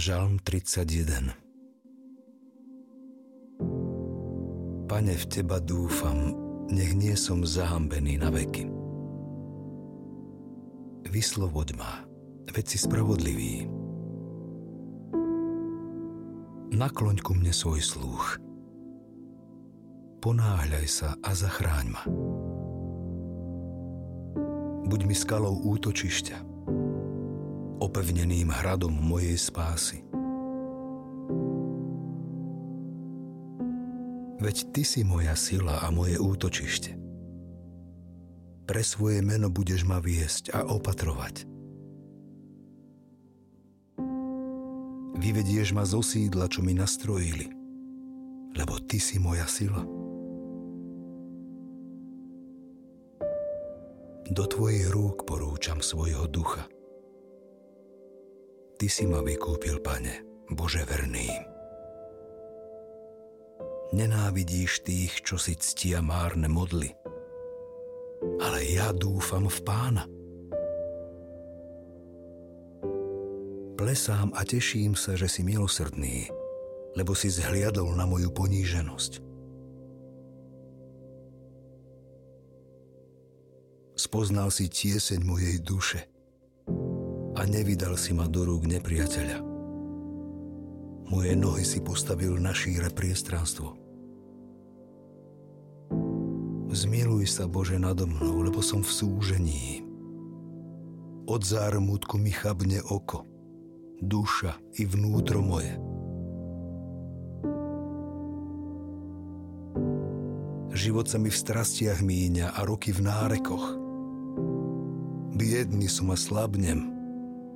Žalm 31 Pane, v Teba dúfam, nech nie som zahambený na veky. Vyslovoď ma, veď si spravodlivý. Nakloň ku mne svoj sluch. Ponáhľaj sa a zachráň ma. Buď mi skalou útočišťa, opevneným hradom mojej spásy. Veď Ty si moja sila a moje útočište. Pre svoje meno budeš ma viesť a opatrovať. Vyvedieš ma zo sídla, čo mi nastrojili, lebo Ty si moja sila. Do Tvojich rúk porúčam svojho ducha – si ma vykúpil, pane, Bože verný. Nenávidíš tých, čo si ctia márne modly. Ale ja dúfam v pána. Plesám a teším sa, že si milosrdný, lebo si zhliadol na moju poníženosť. Spoznal si tieseň mojej duše – a nevydal si ma do rúk nepriateľa. Moje nohy si postavil na šíre priestranstvo. Zmiluj sa, Bože, nado mnou, lebo som v súžení. Od zármutku mi chabne oko, duša i vnútro moje. Život sa mi v strastiach míňa a roky v nárekoch. Biedný som a slabnem,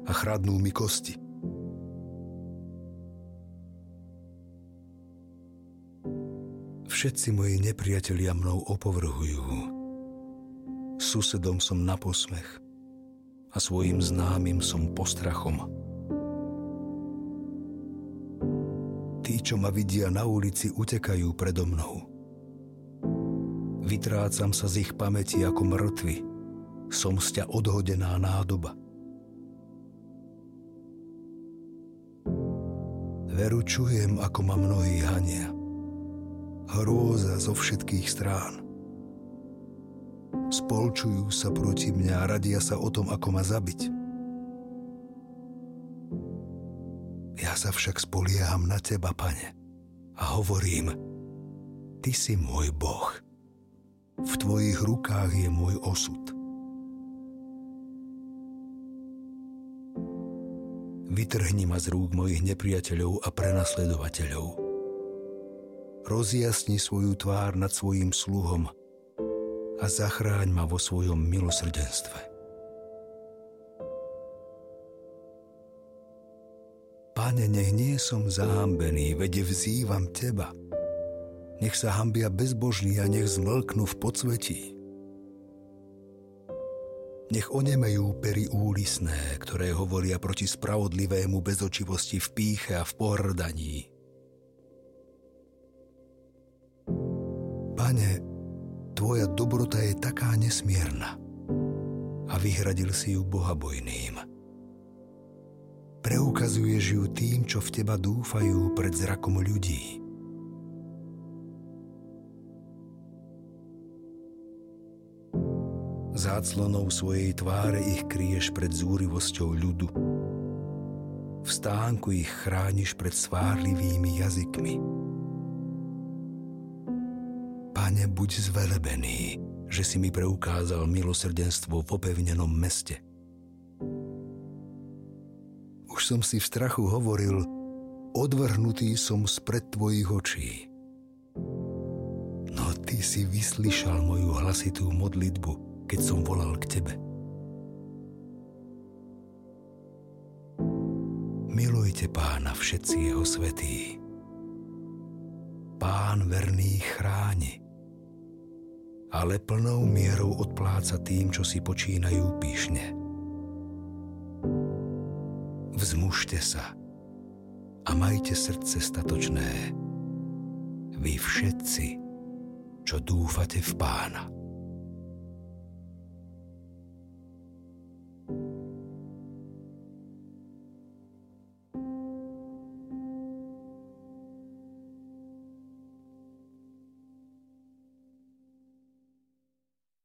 a chradnú mi kosti. Všetci moji nepriatelia mnou opovrhujú. Susedom som na posmech a svojim známym som postrachom. Tí, čo ma vidia na ulici, utekajú predo mnou. Vytrácam sa z ich pamäti ako mŕtvy. Som z ťa odhodená nádoba. Veru čujem, ako ma mnohí hania. Hrôza zo všetkých strán. Spolčujú sa proti mňa radia sa o tom, ako ma zabiť. Ja sa však spolieham na teba, pane, a hovorím, ty si môj Boh. V tvojich rukách je môj osud. Vytrhni ma z rúk mojich nepriateľov a prenasledovateľov. Rozjasni svoju tvár nad svojim sluhom a zachráň ma vo svojom milosrdenstve. Pane, nech nie som zahambený, vede vzývam Teba. Nech sa hambia bezbožní a nech zmlknú v podsvetí. Nech onemejú pery úlisné, ktoré hovoria proti spravodlivému bezočivosti v píche a v pohrdaní. Pane, Tvoja dobrota je taká nesmierna a vyhradil si ju bohabojným. Preukazuješ ju tým, čo v Teba dúfajú pred zrakom ľudí. Záclonou svojej tváre ich kryješ pred zúrivosťou ľudu. V stánku ich chrániš pred svárlivými jazykmi. Pane, buď zvelebený, že si mi preukázal milosrdenstvo v opevnenom meste. Už som si v strachu hovoril, odvrhnutý som spred tvojich očí. No ty si vyslyšal moju hlasitú modlitbu keď som volal k Tebe. Milujte pána všetci jeho svetí. Pán verný chráni, ale plnou mierou odpláca tým, čo si počínajú píšne. Vzmužte sa a majte srdce statočné, vy všetci, čo dúfate v pána.